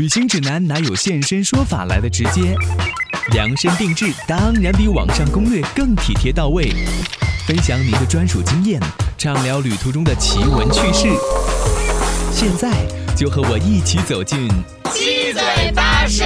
旅行指南哪有现身说法来的直接？量身定制当然比网上攻略更体贴到位。分享您的专属经验，畅聊旅途中的奇闻趣事。现在就和我一起走进七嘴八舌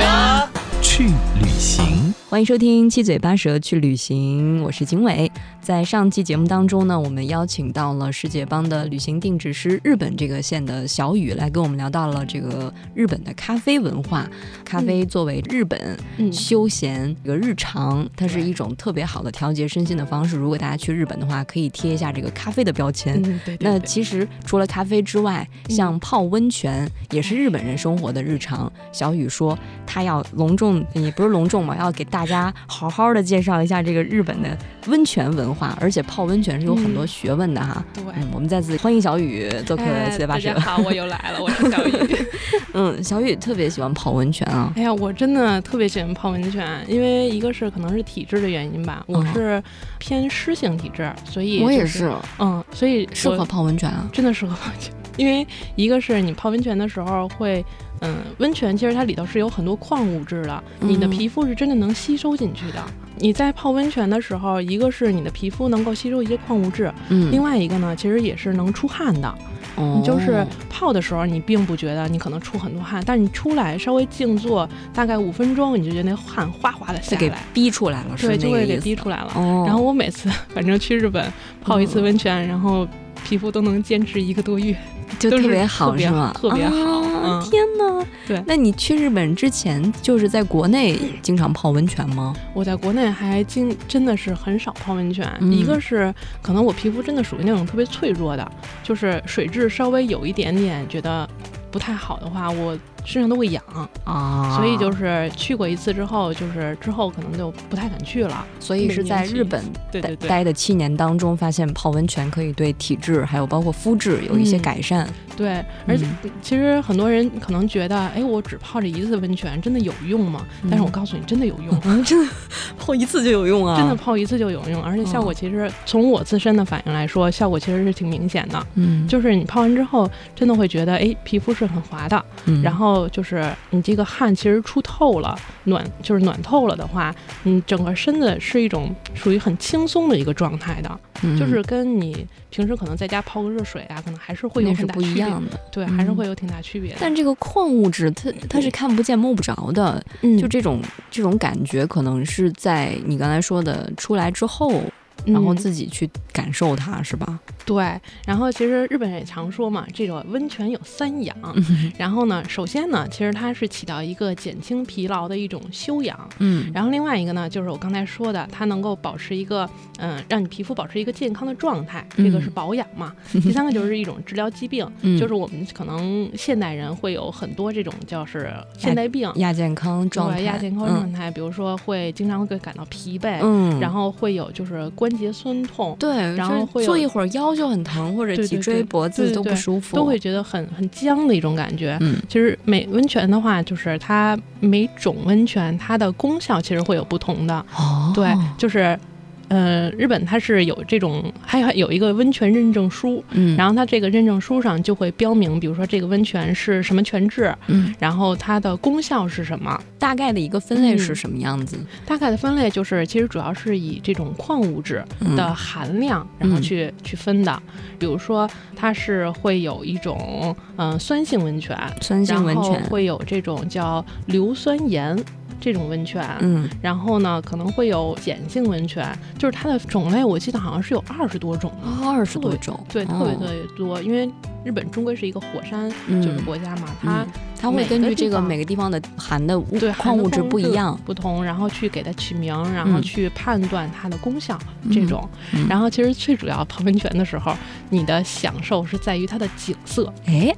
去旅行。欢迎收听《七嘴八舌去旅行》，我是景伟。在上期节目当中呢，我们邀请到了世界邦的旅行定制师日本这个县的小雨来跟我们聊到了这个日本的咖啡文化。咖啡作为日本休闲这个日常，它是一种特别好的调节身心的方式。如果大家去日本的话，可以贴一下这个咖啡的标签。对，那其实除了咖啡之外，像泡温泉也是日本人生活的日常。小雨说他要隆重，也不是隆重嘛，要给大家好好的介绍一下这个日本的温泉文化，而且泡温泉是有很多学问的哈。对，我们再次欢迎小雨做客七嘴八舌。大家好，我又来了，我是小雨。嗯，小雨特别喜欢泡温泉啊。哎呀，我真的特别喜欢泡温泉，因为一个是可能是体质的原因吧，我是偏湿性体质，所以我也是。嗯，所以适合泡温泉啊，真的适合泡温泉。因为一个是你泡温泉的时候会。嗯，温泉其实它里头是有很多矿物质的，你的皮肤是真的能吸收进去的。你在泡温泉的时候，一个是你的皮肤能够吸收一些矿物质，嗯，另外一个呢，其实也是能出汗的。你就是泡的时候，你并不觉得你可能出很多汗，但是你出来稍微静坐大概五分钟，你就觉得那汗哗哗的下来，逼出来了，对，就会给逼出来了。然后我每次 反正去日本泡一次温泉，然后皮肤都能坚持一个多月。就特别好是吗？特别好！天哪！对，那你去日本之前就是在国内经常泡温泉吗？我在国内还经真的是很少泡温泉，一个是可能我皮肤真的属于那种特别脆弱的，就是水质稍微有一点点觉得不太好的话，我。身上都会痒啊，所以就是去过一次之后，就是之后可能就不太敢去了。所以是在日本待待的七年当中，发现泡温泉可以对体质还有包括肤质有一些改善。对，而且其实很多人可能觉得，哎，我只泡这一次温泉真的有用吗？但是我告诉你，真的有用，真的泡一次就有用啊！真的泡一次就有用，而且效果其实从我自身的反应来说，效果其实是挺明显的。嗯，就是你泡完之后，真的会觉得，哎，皮肤是很滑的，然后。就是你这个汗其实出透了，暖就是暖透了的话，你整个身子是一种属于很轻松的一个状态的，就是跟你平时可能在家泡个热水啊，可能还是会有很大不一样的，对，还是会有挺大区别。但这个矿物质它它是看不见摸不着的，就这种这种感觉，可能是在你刚才说的出来之后。然后自己去感受它，是吧？对。然后其实日本人也常说嘛，这个温泉有三养。然后呢，首先呢，其实它是起到一个减轻疲劳的一种修养。嗯。然后另外一个呢，就是我刚才说的，它能够保持一个嗯，让你皮肤保持一个健康的状态，这个是保养嘛。第三个就是一种治疗疾病，就是我们可能现代人会有很多这种叫是现代病，亚健康状态，亚健康状态，比如说会经常会感到疲惫，嗯，然后会有就是关。节酸痛，对，然后会坐一会儿腰就很疼，或者脊椎脖子都不舒服，都会觉得很很僵的一种感觉。嗯，其实每温泉的话，就是它每种温泉它的功效其实会有不同的。哦，对，就是。呃，日本它是有这种，还有有一个温泉认证书，嗯，然后它这个认证书上就会标明，比如说这个温泉是什么泉质，嗯，然后它的功效是什么，大概的一个分类是什么样子？大概的分类就是，其实主要是以这种矿物质的含量，然后去去分的，比如说它是会有一种嗯酸性温泉，酸性温泉。会有这种叫硫酸盐。这种温泉，嗯，然后呢，可能会有碱性温泉，就是它的种类，我记得好像是有二十多种，二十多种，对，特别特别多。因为日本终归是一个火山就是国家嘛，它它会根据这个每个地方的含的对矿物质不一样。不同，然后去给它取名，然后去判断它的功效这种。然后其实最主要泡温泉的时候，你的享受是在于它的景色，哎。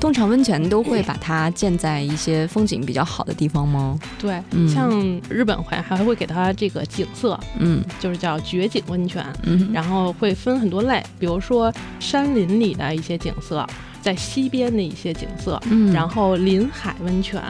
通常温泉都会把它建在一些风景比较好的地方吗？对，像日本会还会给它这个景色，嗯，就是叫绝景温泉，嗯，然后会分很多类，比如说山林里的一些景色，在西边的一些景色，嗯，然后临海温泉，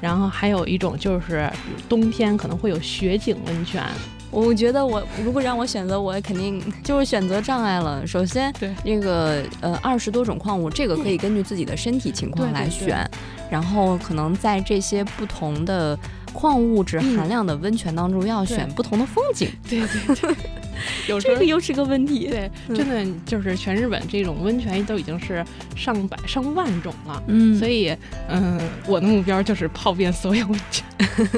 然后还有一种就是冬天可能会有雪景温泉。我觉得我如果让我选择，我肯定就是选择障碍了。首先，对那个呃二十多种矿物，这个可以根据自己的身体情况来选。然后可能在这些不同的矿物质含量的温泉当中，要选不同的风景。对对对。有这个又是个问题，对，真的就是全日本这种温泉都已经是上百上万种了，嗯，所以，嗯，我的目标就是泡遍所有温泉，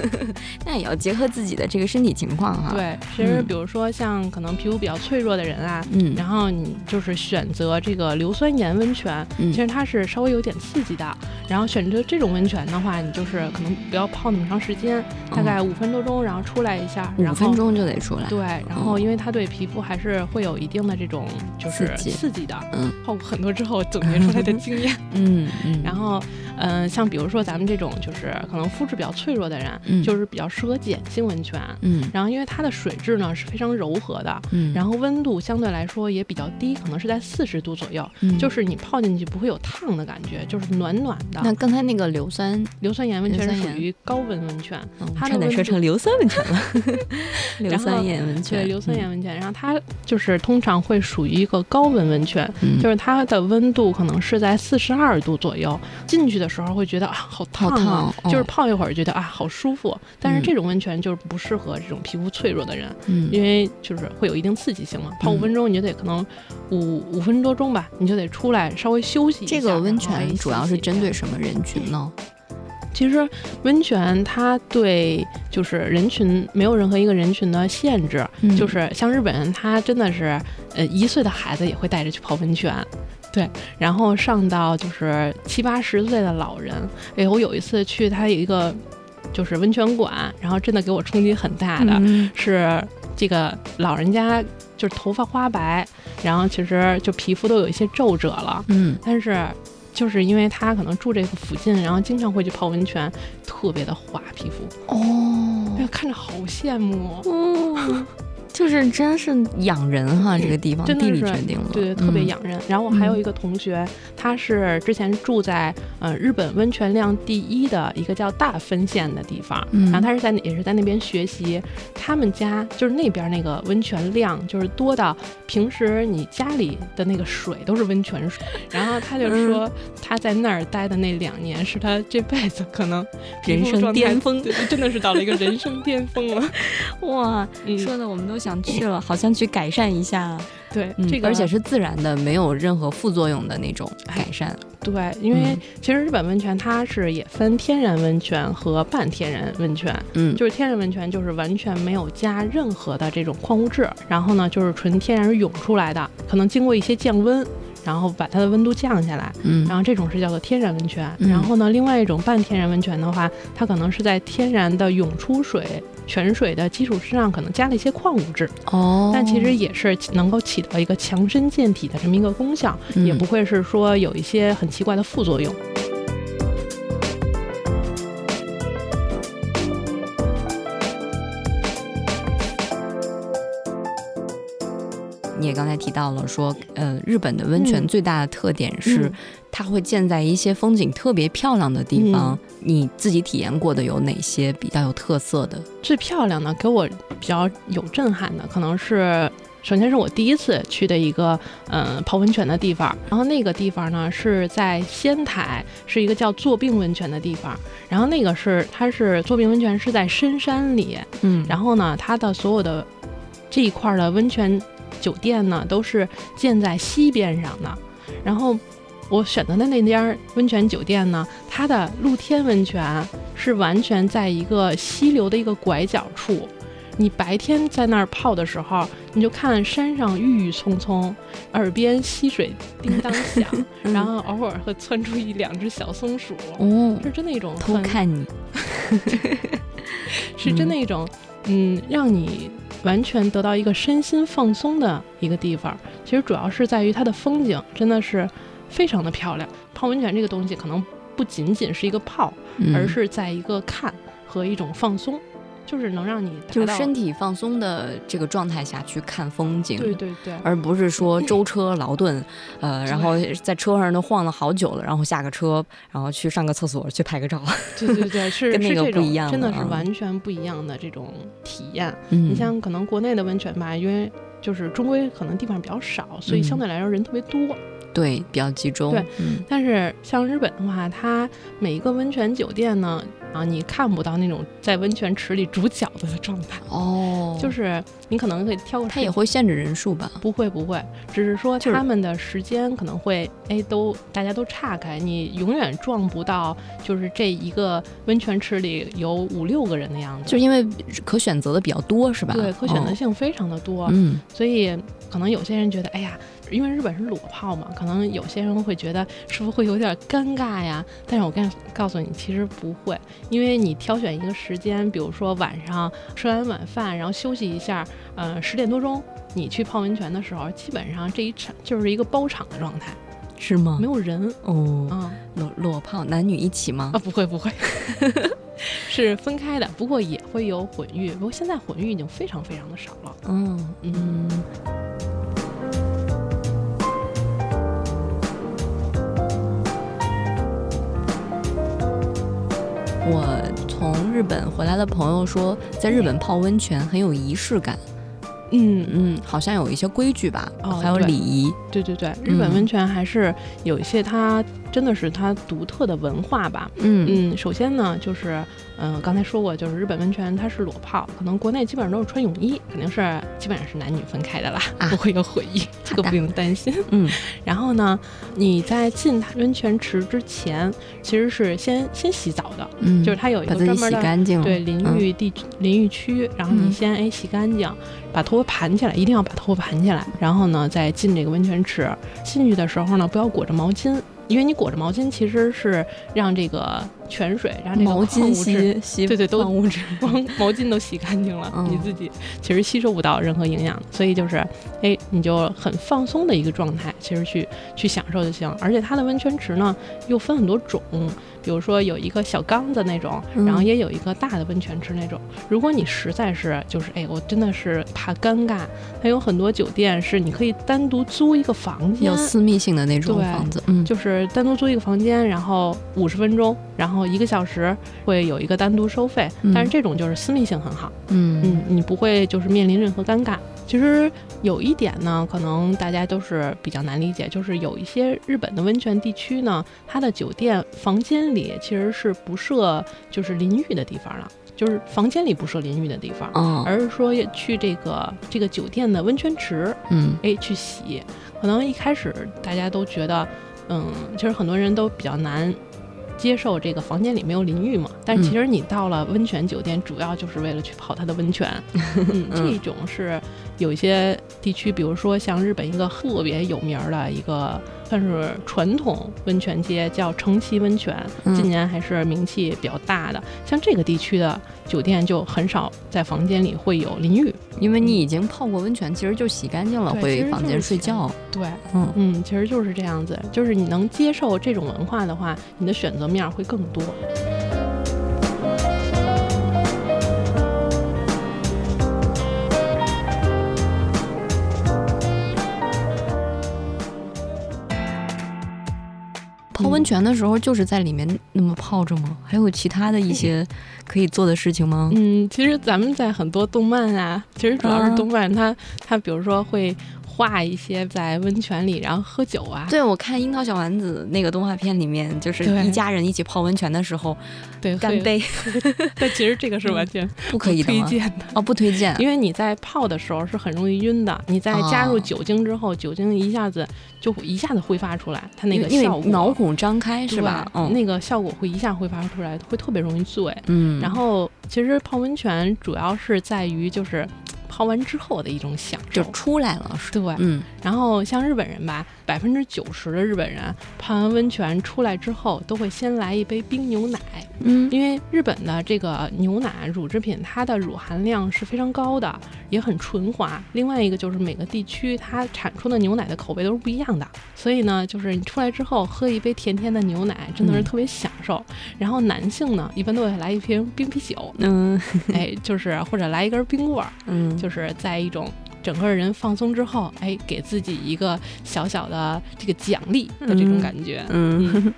那也要结合自己的这个身体情况哈。对，其实比如说像可能皮肤比较脆弱的人啊，嗯，然后你就是选择这个硫酸盐温泉，其实它是稍微有点刺激的，然后选择这种温泉的话，你就是可能不要泡那么长时间，大概五分多钟，然后出来一下，五分钟就得出来，对，然后因为它对皮肤还是会有一定的这种就是刺激的，嗯，泡过很多之后总结出来的经验，嗯嗯，然后嗯，像比如说咱们这种就是可能肤质比较脆弱的人，就是比较适合碱性温泉，嗯，然后因为它的水质呢是非常柔和的，嗯，然后温度相对来说也比较低，可能是在四十度左右，就是你泡进去不会有烫的感觉，就是暖暖的。那刚才那个硫酸。硫酸盐温泉是属于高温温泉，它差点说成硫酸温泉了，硫酸盐温泉，对，硫酸盐温泉，然后它。就是通常会属于一个高温温泉，就是它的温度可能是在四十二度左右。进去的时候会觉得啊，好烫啊，就是泡一会儿觉得啊，好舒服。但是这种温泉就是不适合这种皮肤脆弱的人，因为就是会有一定刺激性嘛。泡五分钟你就得可能五五分多钟吧，你就得出来稍微休息一下。这个温泉主要是针对什么人群呢？其实温泉它对就是人群没有任何一个人群的限制，就是像日本人，他真的是呃一岁的孩子也会带着去泡温泉，对，然后上到就是七八十岁的老人。哎，我有一次去他有一个就是温泉馆，然后真的给我冲击很大的是这个老人家就是头发花白，然后其实就皮肤都有一些皱褶了，嗯，但是。就是因为他可能住这个附近，然后经常会去泡温泉，特别的滑皮肤。哦，哎呀，看着好羡慕哦。就是真是养人哈，这个地方地理决定了，对对，特别养人。然后我还有一个同学，他是之前住在呃日本温泉量第一的一个叫大分县的地方，然后他是在也是在那边学习。他们家就是那边那个温泉量就是多到平时你家里的那个水都是温泉水。然后他就说他在那儿待的那两年是他这辈子可能人生巅峰，真的是到了一个人生巅峰了。哇，说的我们都。想去了，好像去改善一下，对这个，而且是自然的，没有任何副作用的那种改善。对，因为其实日本温泉它是也分天然温泉和半天然温泉，嗯，就是天然温泉就是完全没有加任何的这种矿物质，然后呢就是纯天然涌出来的，可能经过一些降温。然后把它的温度降下来，嗯，然后这种是叫做天然温泉。然后呢，另外一种半天然温泉的话，它可能是在天然的涌出水泉水的基础之上，可能加了一些矿物质。哦，但其实也是能够起到一个强身健体的这么一个功效，也不会是说有一些很奇怪的副作用。也刚才提到了说，呃，日本的温泉最大的特点是，它会建在一些风景特别漂亮的地方。你自己体验过的有哪些比较有特色的？最漂亮的，给我比较有震撼的，可能是首先是我第一次去的一个，嗯，泡温泉的地方。然后那个地方呢是在仙台，是一个叫坐病温泉的地方。然后那个是它是坐病温泉是在深山里，嗯，然后呢，它的所有的这一块的温泉。酒店呢都是建在溪边上的，然后我选择的那家温泉酒店呢，它的露天温泉是完全在一个溪流的一个拐角处。你白天在那儿泡的时候，你就看山上郁郁葱葱，耳边溪水叮当响，然后偶尔会窜出一两只小松鼠，哦，是真的一种偷看你，是真的一种，嗯，让你。完全得到一个身心放松的一个地方，其实主要是在于它的风景，真的是非常的漂亮。泡温泉这个东西，可能不仅仅是一个泡，而是在一个看和一种放松。就是能让你就是身体放松的这个状态下去看风景，对对对，而不是说舟车劳顿，呃，然后在车上都晃了好久了，然后下个车，然后去上个厕所去拍个照，对对对，是跟那个不一样，真的是完全不一样的这种体验。你像可能国内的温泉吧，因为就是终归可能地方比较少，所以相对来说人特别多。对，比较集中。对嗯但是像日本的话，它每一个温泉酒店呢，啊，你看不到那种在温泉池里煮饺子的状态，哦，就是你可能可以挑个它也会限制人数吧？不会不会，只是说他们的时间可能会哎都大家都岔开，你永远撞不到，就是这一个温泉池里有五六个人的样子。就是因为可选择的比较多，是吧？对，可选择哦性非常的多，嗯，所以可能有些人觉得，哎呀，因为日本是裸泡嘛，可能有些人会觉得是不是会有点尴尬呀？但是我跟告诉你，其实不会，因为你挑选一个时间，比如说晚上吃完晚饭，然后休息一下，呃，十点多钟你去泡温泉的时候，基本上这一场就是一个包场的状态，是吗没？有人。哦，啊、裸裸泡男女一起吗啊，？不会不会，是分开的，不过也会有混浴，不过现在混浴已经非常非常的少了。嗯嗯我从日本回来的朋友说，在日本泡温泉很有仪式感，嗯嗯，好像有一些规矩吧，哦还有礼仪，对对对，日本嗯温泉还是有一些它真的是它独特的文化吧。嗯嗯，首先呢，就是嗯、呃刚才说过，就是日本温泉它是裸泡，可能国内基本上都是穿泳衣，肯定是基本上是男女分开的啦，啊不会有混浴，这个不用担心。嗯然后呢，你在进它温泉池之前，其实是先先洗澡的，嗯，就是它有一个专门的。对淋浴地、淋浴区，然后你嗯先哎洗干净，把头发盘起来，一定要把头发盘起来，然后呢再进这个温泉池。进去的时候呢，不要裹着毛巾，因为你裹着毛巾其实是让这个泉水，让这个矿毛巾物质。吸吸对对都矿物质，光毛巾都洗干净了，嗯你自己其实吸收不到任何营养，所以就是，哎，你就很放松的一个状态，其实去去享受就行。而且它的温泉池呢又分很多种，比如说有一个小缸的那种，嗯。然后也有一个大的温泉池那种。如果你实在是就是，哎，我真的是怕尴尬，它有很多酒店是你可以单独租一个房间。有，私密性的那种对房子，嗯，就是单独租一个房间，然后五十分钟，然后一个小时会有一个单独收费，嗯。但是这种就是私密性很好，嗯。嗯，你不会就是面临任何尴尬。其实有一点呢，可能大家都是比较难理解，就是有一些日本的温泉地区呢，它的酒店房间里其实是不设就是淋浴的地方了，就是房间里不设淋浴的地方，哦，而是说去这个这个酒店的温泉池，嗯哎去洗。可能一开始大家都觉得，嗯，其实很多人都比较难接受这个房间里没有淋浴嘛。但是其实你到了温泉酒店，主要就是为了去泡它的温泉。嗯，这种是有一些地区，比如说像日本一个特别有名儿的一个算是传统温泉街，叫城崎温泉，嗯今年还是名气比较大的。像这个地区的酒店就很少在房间里会有淋浴。因为你已经泡过温泉，其实就洗干净了，回房间睡觉。对，嗯嗯，其实就是这样子，就是你能接受这种文化的话，你的选择面儿会更多。温泉的时候就是在里面那么泡着吗？还有其他的一些可以做的事情吗？嗯，其实咱们在很多动漫啊，其实主要啊是动漫，它它比如说会画一些在温泉里然后喝酒啊，对，我看《樱桃小丸子》那个动画片里面，就是一家人一起泡温泉的时候对，干杯，但其实这个是完全不可以？推荐的。哦，不推荐。因为你在泡的时候是很容易晕的，你在加入哦酒精之后，酒精一下子就会一下子挥发出来，它那个因效果为脑孔张开是吧？嗯那个效果会一下挥发出来，会特别容易醉。嗯，然后其实泡温泉主要是在于就是泡完之后的一种享受就。出来了，是对，嗯然后像日本人吧，百分之九十的日本人泡完温泉出来之后，都会先来一杯冰牛奶，嗯因为日本的这个牛奶乳制品，它的乳含量是非常高的，也很纯滑。另外一个就是每个地区它产出的牛奶的口味都是不一样的，所以呢，就是你出来之后喝一杯甜甜的牛奶，真的是嗯特别享受。然后男性呢，一般都会来一瓶冰啤酒，嗯哎，就是或者来一根冰棍儿，嗯，就是在一种整个人放松之后，哎，给自己一个小小的这个奖励的这种感觉。嗯，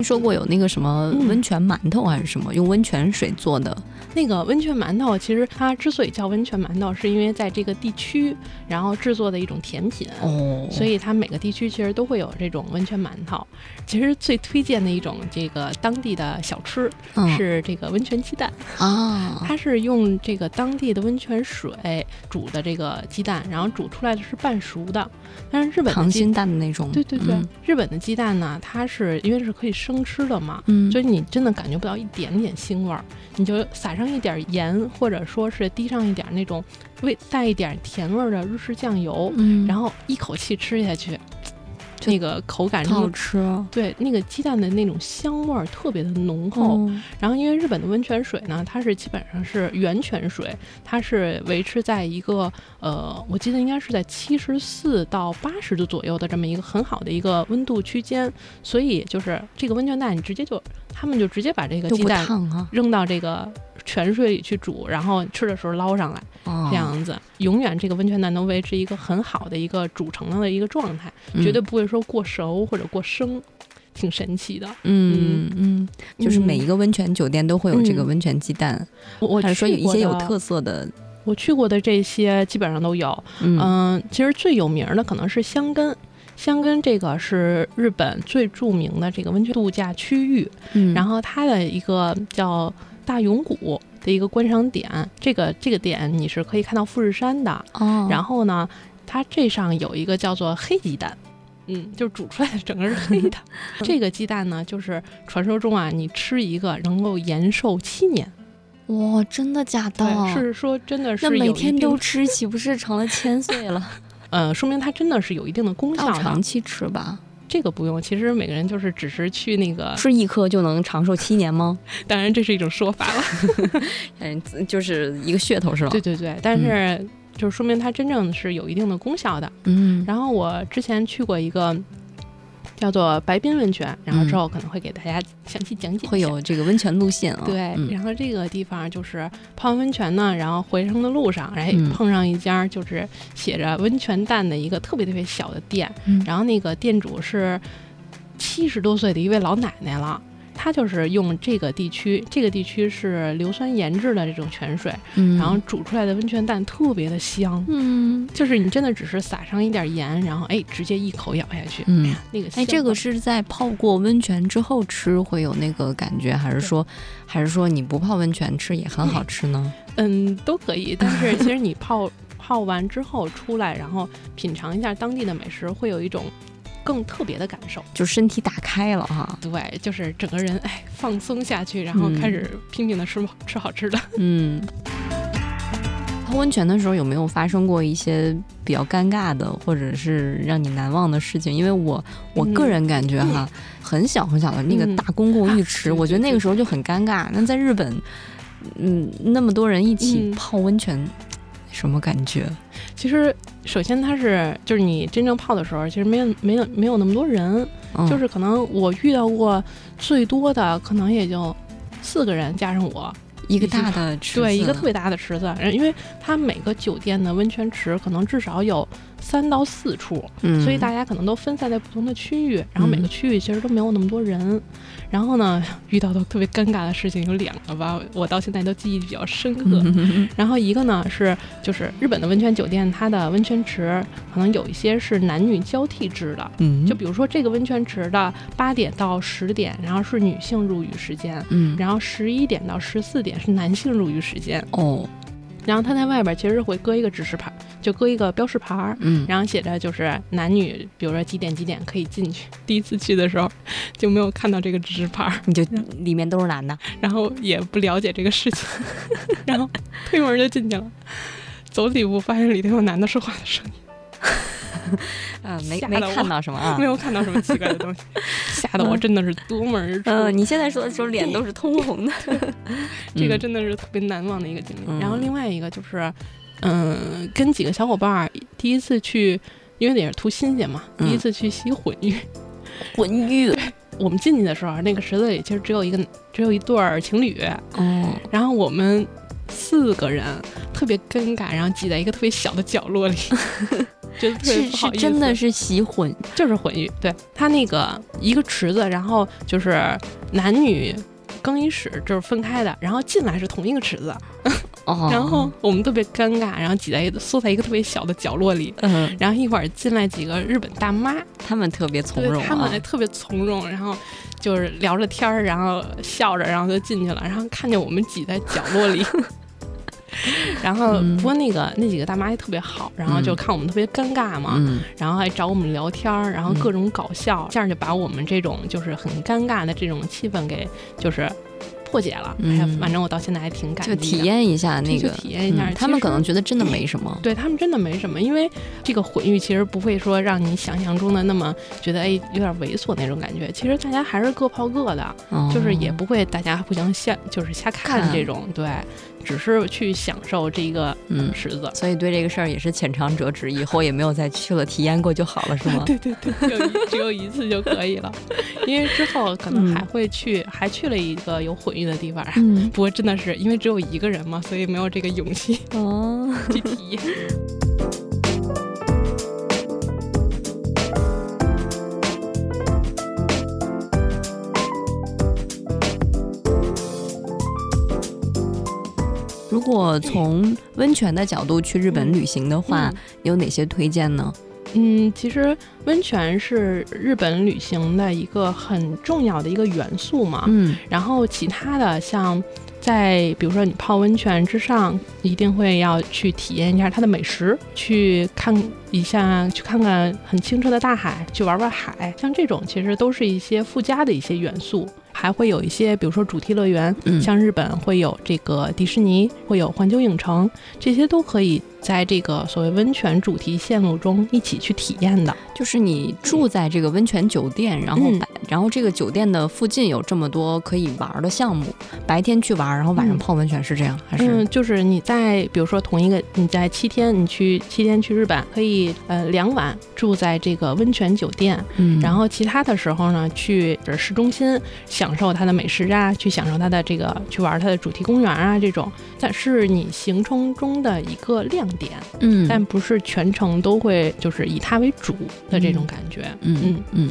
说过有那个什么嗯温泉馒头还是什么，用温泉水做的。那个温泉馒头，其实它之所以叫温泉馒头，是因为在这个地区，然后制作的一种甜品。哦，所以它每个地区其实都会有这种温泉馒头。其实最推荐的一种这个当地的小吃嗯是这个温泉鸡蛋，啊，它是用这个当地的温泉水煮的这个鸡蛋，然后煮出来的是半熟的。但是日本溏心蛋的那种。对对对，嗯日本的鸡蛋呢，它是因为是可以生吃的嘛，嗯，所以你真的感觉不到一点点腥味儿，你就撒上一点盐，或者说是滴上一点那种味带一点甜味儿的日式酱油，嗯，然后一口气吃下去，那个口感特好吃哦。对那个鸡蛋的那种香味儿特别的浓厚。哦然后因为日本的温泉水呢，它是基本上是源泉水，它是维持在一个呃，我记得应该是在七十四到八十度左右的这么一个很好的一个温度区间，所以就是这个温泉蛋，你直接就他们就直接把这个鸡蛋扔到这个泉水里去煮，然后吃的时候捞上来，哦这样子，永远这个温泉蛋能维持一个很好的一个煮成了的一个状态，嗯绝对不会说过熟或者过生，挺神奇的。嗯嗯，就是每一个个温泉酒店都会有这个嗯温泉鸡蛋，我我还是说有一些有特色的？我去过的这些基本上都有。嗯嗯，其实最有名的可能是香根。香根这个是日本最著名的这个温泉度假区域，嗯，然后它的一个叫大永谷的一个观赏点，这个这个点你是可以看到富士山的。哦，然后呢，它这上有一个叫做黑鸡蛋。嗯，就煮出来的整个是黑的。这个鸡蛋呢，就是传说中啊，你吃一个能够延寿七年。哇，真的假的？是说真的是那每天都吃，岂不是成了千岁了？呃，说明它真的是有一定的功效的长。期吃吧？这个不用，其实每个人就是只是去那个，吃一颗就能长寿七年吗？当然这是一种说法了。嗯，就是一个噱头是吧？对，对对，但是就是说明它真正是有一定的功效的。嗯，然后我之前去过一个叫做白滨温泉，然后之后可能会给大家详细讲解。会有这个温泉路线啊。对，嗯然后这个地方就是泡完温泉呢，然后回程的路上，哎，嗯碰上一家就是写着温泉蛋的一个特别特别小的店，嗯然后那个店主是七十多岁的一位老奶奶了。她就是用这个地区，这个地区是硫酸盐制的这种泉水，嗯，然后煮出来的温泉蛋特别的香，嗯就是你真的只是撒上一点盐，然后哎直接一口咬下去，嗯。那个香哎，这个是在泡过温泉之后吃会有那个感觉，还是说，还是说你不泡温泉吃也很好吃呢？嗯，都可以。但是其实你泡泡完之后出来，然后品尝一下当地的美食，会有一种更特别的感受。就身体打开了哈。对，就是整个人哎放松下去，然后嗯开始拼命的吃吃好吃的。嗯，泡温泉的时候有没有发生过一些比较尴尬的，或者是让你难忘的事情？因为我我个人感觉哈，很小很小的那个嗯大公共浴池，啊我觉得那个时候就很尴尬。那在日本，嗯，那么多人一起嗯泡温泉，什么感觉？其实，首先它是就是你真正泡的时候，其实没有没有没有那么多人，嗯、就是可能我遇到过最多的可能也就四个人加上我，一个大的池子，对，一个特别大的池子，因为它每个酒店的温泉池可能至少有三到四处，嗯，所以大家可能都分散在不同的区域，然后每个区域其实都没有那么多人。然后呢，遇到的特别尴尬的事情有两个吧，我到现在都记忆比较深刻。嗯然后一个呢是就是日本的温泉酒店，它的温泉池可能有一些是男女交替制的。嗯，就比如说这个温泉池的八点到十点，然后是女性入浴时间，嗯，然后十一点到十四点是男性入浴时间。哦，然后它在外边其实会搁一个指示牌，就搁一个标识牌儿，嗯，然后写着就是男女，比如说几点几点可以进去。第一次去的时候就没有看到这个指示牌儿，你就里面都是男的，然后也不了解这个事情，然后推门就进去了。走几步发现里头有男的说话的声音，嗯，没没看到什么啊 没。有看到什么奇怪的东西，吓得我真的是夺门而出。嗯，你现在说的时候脸都是通红的。这个真的是特别难忘的一个经历。嗯然后另外一个就是，嗯，跟几个小伙伴儿第一次去，因为也是图新鲜嘛，嗯第一次去洗混浴。混浴，我们进去的时候，那个池子里其实只有一个，只有一对儿情侣。嗯，然后我们四个人，特别尴尬，然后挤在一个特别小的角落里，觉得特别是是不好意思。真的是洗混，就是混浴，对他那个一个池子，然后就是男女更衣室就是分开的，然后进来是同一个池子，哦，然后我们特别尴尬，然后挤在一个缩在一个特别小的角落里。嗯，然后一会儿进来几个日本大妈，他们特别从对容、啊，他们还特别从容，然后就是聊着天儿，然后笑着，然后就进去了，然后看见我们挤在角落里。然后，嗯。不过那个那几个大妈也特别好，然后就看我们特别尴尬嘛，嗯。然后还找我们聊天儿，然后各种搞笑，这样就把我们这种就是很尴尬的这种气氛给就是破解了。哎呀嗯，反正我到现在还挺感激就。体验一下那个，体验一下嗯他们可能觉得真的没什么，对他们真的没什么，因为这个混浴其实不会说让你想象中的那么觉得哎有点猥琐那种感觉。其实大家还是各泡各的，哦就是也不会大家互相瞎就是瞎看看。这种，对，只是去享受这个嗯。池子。所以对这个事儿也是浅尝辄止，以后也没有再去了，体验过就好了，是吗？对 对对，只有一只有一次就可以了，因为之后可能还会去，还去了一个有混浴的地方。嗯，不过真的是因为只有一个人嘛，所以没有这个勇气哦，去体验。果从温泉的角度去日本旅行的话，嗯有哪些推荐呢？嗯，其实温泉是日本旅行的一个很重要的一个元素嘛。嗯然后其他的像在比如说你泡温泉之上，一定会要去体验一下它的美食，去看一下，去看看很清澈的大海，去玩玩海，像这种其实都是一些附加的一些元素。还会有一些，比如说主题乐园，嗯像日本会有这个迪士尼，会有环球影城，这些都可以在这个所谓温泉主题线路中一起去体验的。就是你住在这个温泉酒店，然后然后这个酒店的附近有这么多可以玩的项目，白天去玩，然后晚上嗯泡温泉，是这样还是？嗯，就是你在比如说同一个你在七天，你去七天去日本，可以呃两晚住在这个温泉酒店，嗯然后其他的时候呢，去呃市中心享受它的美食啊，去享受它的这个去玩它的主题公园啊这种，但是你行程中的一个亮点，嗯，但不是全程都会就是以它为主的这种感觉。嗯嗯嗯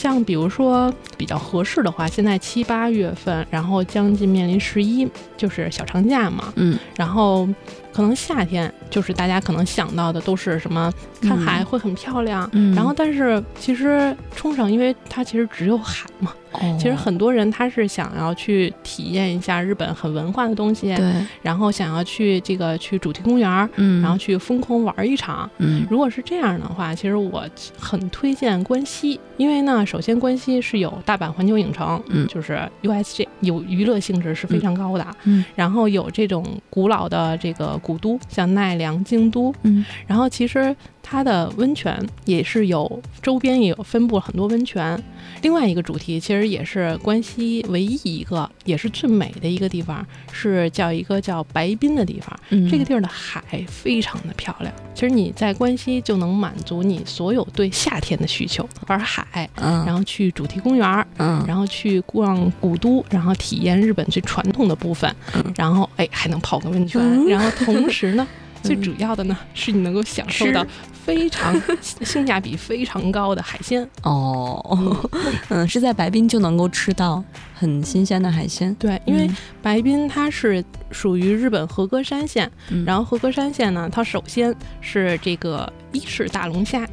像比如说比较合适的话，现在七八月份，然后将近面临十一，就是小长假嘛，嗯。然后可能夏天就是大家可能想到的都是什么看海会很漂亮，嗯，然后但是其实冲绳因为它其实只有海嘛，哦其实很多人他是想要去体验一下日本很文化的东西，对，然后想要去这个去主题公园，嗯，然后去疯狂玩一场。嗯。如果是这样的话，其实我很推荐关西，因为呢，首先关西是有大阪环球影城，嗯就是 USJ 有娱乐性质是非常高的，嗯。然后有这种古老的这个古都，像奈良、京都，嗯。然后其实它的温泉也是有周边也有分布很多温泉。另外一个主题其实也是关西唯一一个也是最美的一个地方，是叫一个叫白滨的地方。嗯，这个地儿的海非常的漂亮，其实你在关西就能满足你所有对夏天的需求，玩海，嗯，然后去主题公园然后去逛古都，然后体验日本最传统的部分，嗯然后哎还能泡个温泉，嗯然后同时呢，最嗯。主要的呢是你能够享受到非常性价比非常高的海鲜。哦，嗯，是在白滨就能够吃到很新鲜的海鲜，对，因为嗯。白滨它是属于日本和歌山县，嗯。然后和歌山县呢，它首先是这个伊势大龙虾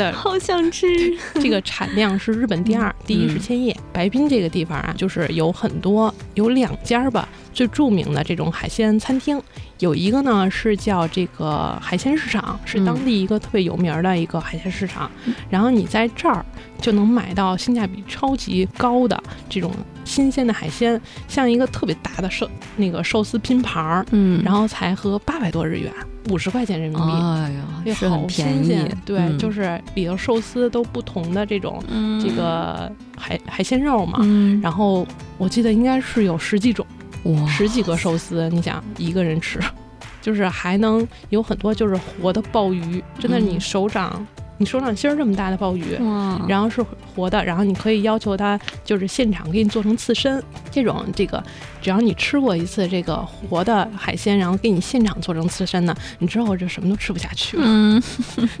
的 好想吃，这个产量是日本第二，第一是千叶。白滨这个地方啊，就是有很多有两家吧，最著名的这种海鲜餐厅，有一个呢是叫这个海鲜市场，是当地一个特别有名儿的一个海鲜市场。然后你在这儿就能买到性价比超级高的这种新鲜的海鲜，像一个特别大的寿那个寿司拼盘儿，嗯，然后才合八百多日元，五十块钱人民币。哎呀，好很便宜，，对，嗯就是里头寿司都不同的这种嗯这个海海鲜肉嘛。嗯，然后我记得应该是有十几种，哇，十几个寿司，你想一个人吃，就是还能有很多就是活的鲍鱼，真的嗯你手掌你手掌心儿这么大的鲍鱼，然后是活的，然后你可以要求他就是现场给你做成刺身，这种这个只要你吃过一次这个活的海鲜，然后给你现场做成刺身的，你之后就什么都吃不下去了，嗯。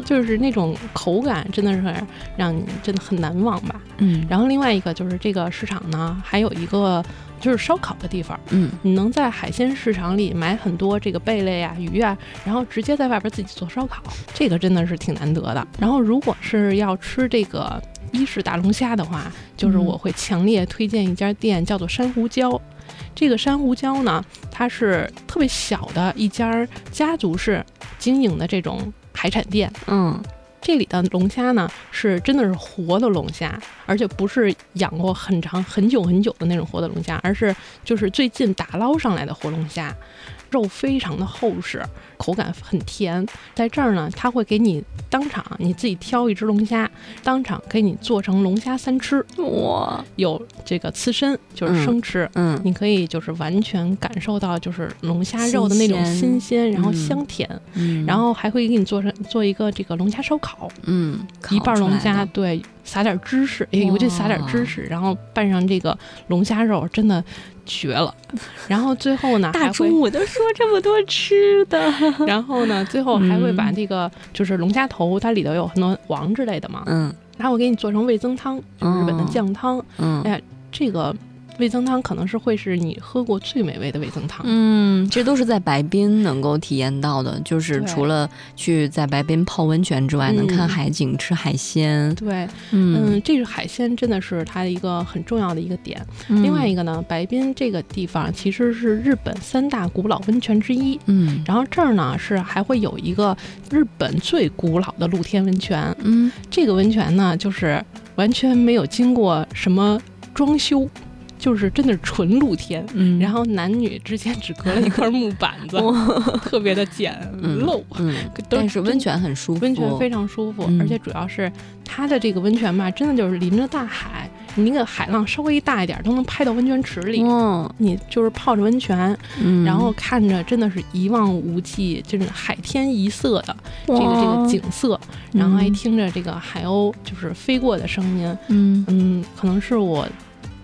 就是那种口感真的是让你真的很难忘吧。嗯然后另外一个就是这个市场呢，还有一个就是烧烤的地方。嗯你能在海鲜市场里买很多这个贝类啊、鱼啊，然后直接在外边自己做烧烤，这个真的是挺难得的。然后如果是要吃这个伊式大龙虾的话，就是嗯我会强烈推荐一家店，叫做珊瑚礁。这个珊瑚礁呢，它是特别小的一家家族式经营的这种海产店。嗯这里的龙虾呢，是真的是活的龙虾，而且不是养过很长很久很久的那种活的龙虾，而是就是最近打捞上来的活龙虾，肉非常的厚实，口感很甜。在这儿呢，他会给你当场你自己挑一只龙虾，当场给你做成龙虾三吃，哇有这个刺身就是生吃。嗯你可以就是完全感受到就是龙虾肉的那种新鲜然后嗯香甜，嗯，然后还会给你做成做一个这个龙虾烧烤，嗯一半龙虾，对，撒点芝士，哎，尤其撒点芝士，然后拌上这个龙虾肉，真的绝了。然后最后呢，大中，午都说这么多吃的，然后呢，最后还会把嗯。这个就是龙虾头，它里头有很多黄之类的嘛，嗯。它会给你做成味增汤，就是日本的哦。酱汤。嗯。哎这个味增汤可能是会是你喝过最美味的味增汤。嗯，这都是在白滨能够体验到的，就是除了去在白滨泡温泉之外，能看嗯海景、吃海鲜。对，嗯嗯，这个海鲜真的是它的一个很重要的一个点。嗯另外一个呢，白滨这个地方其实是日本三大古老温泉之一。嗯然后这儿呢是还会有一个日本最古老的露天温泉，嗯这个温泉呢就是完全没有经过什么装修，就是真的是纯露天。嗯，然后男女之间只隔了一块木板子，特别的简嗯陋，嗯，但是温泉很舒服，温泉非常舒服，嗯。而且主要是它的这个温泉吧，真的就是临着大海，你那个海浪稍微大一点都能拍到温泉池里。哦，你就是泡着温泉，嗯，然后看着真的是一望无际，就是海天一色的这个这个景色，然后还嗯听着这个海鸥就是飞过的声音，嗯。嗯，可能是我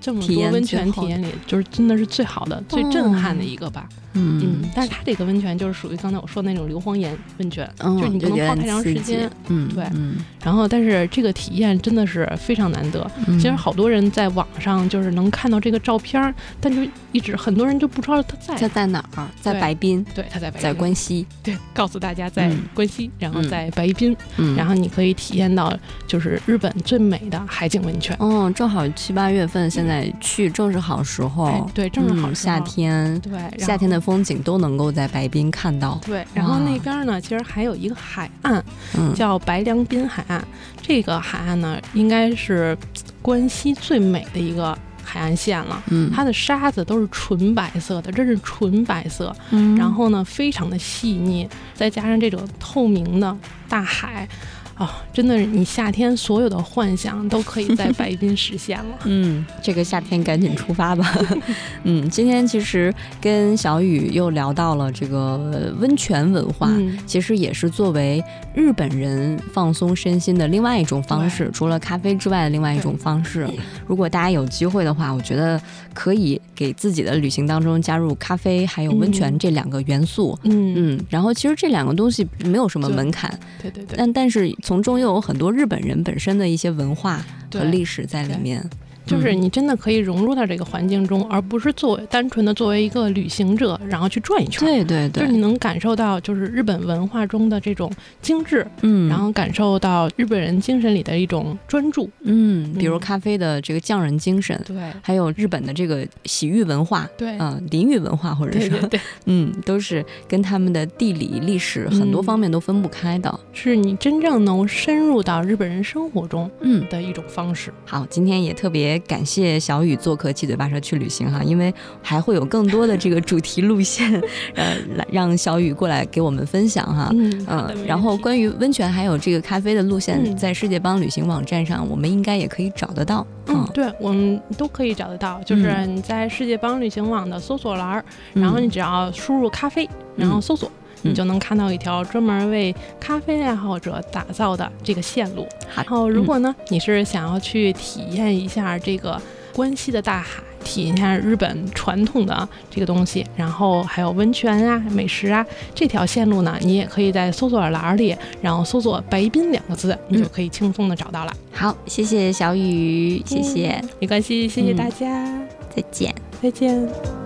这么体验多温泉体验里，就是真的是最好的、最震撼的一个吧。嗯嗯，但是它这个温泉就是属于刚才我说的那种硫磺岩温泉，嗯，就是你不能泡太长时间。嗯，对嗯，然后，但是这个体验真的是非常难得。嗯其实好多人在网上就是能看到这个照片儿，但就一直很多人就不知道它在。它在哪儿？在白滨，对，它在白在关西，对，告诉大家在嗯关西，然后嗯在白滨，嗯，然后你可以体验到就是日本最美的海景温泉。嗯，正好七八月份，现在去正是好时候，哎对正是好嗯时候夏天，对，夏天的风景都能够在白滨看到。对，然后那边呢，其实还有一个海岸嗯，叫白良滨海岸。这个海岸呢，应该是关西最美的一个海岸线了。嗯，它的沙子都是纯白色的，真是纯白色。嗯然后呢，非常的细腻，再加上这种透明的大海，啊，真的是你夏天所有的幻想都可以在白滨实现了。嗯，这个夏天赶紧出发吧。嗯，今天其实跟小雨又聊到了这个温泉文化。嗯，其实也是作为日本人放松身心的另外一种方式，除了咖啡之外的另外一种方式。如果大家有机会的话，我觉得可以给自己的旅行当中加入咖啡还有温泉嗯这两个元素。嗯，嗯，然后其实这两个东西没有什么门槛，对对对，但但是从中又有很多日本人本身的一些文化和历史在里面。就是嗯你真的可以融入到这个环境中，而不是作为单纯的作为一个旅行者，然后去转一圈。对对对，就是你能感受到，就是日本文化中的这种精致，嗯，然后感受到日本人精神里的一种专注。嗯，比如嗯咖啡的这个匠人精神，对还有日本的这个洗浴文化，对嗯、淋浴文化或者是对对对，嗯，都是跟他们的地理、历史很多嗯方面都分不开的。是你真正能深入到日本人生活中嗯，的一种方式。好，今天也特别感谢小雨做客七嘴八舌去旅行哈，因为还会有更多的这个主题路线，呃，来让小雨过来给我们分享哈。嗯然后关于温泉还有这个咖啡的路线，嗯在世界帮旅行网站上，我们应该也可以找得到。嗯，对，我们都可以找得到，就是嗯你在世界帮旅行网的搜索栏儿，然后你只要输入咖啡，然后搜索。你就能看到一条专门为咖啡爱好者打造的这个线路。好然后，如果呢，你是想要去体验一下这个关西的大海，体验一下日本传统的这个东西，然后还有温泉啊、美食啊，这条线路呢，你也可以在搜索栏里，然后搜索“白滨”两个字，你就可以轻松的找到了。好，谢谢小雨，谢谢，没关系，谢谢大家，再见。再见。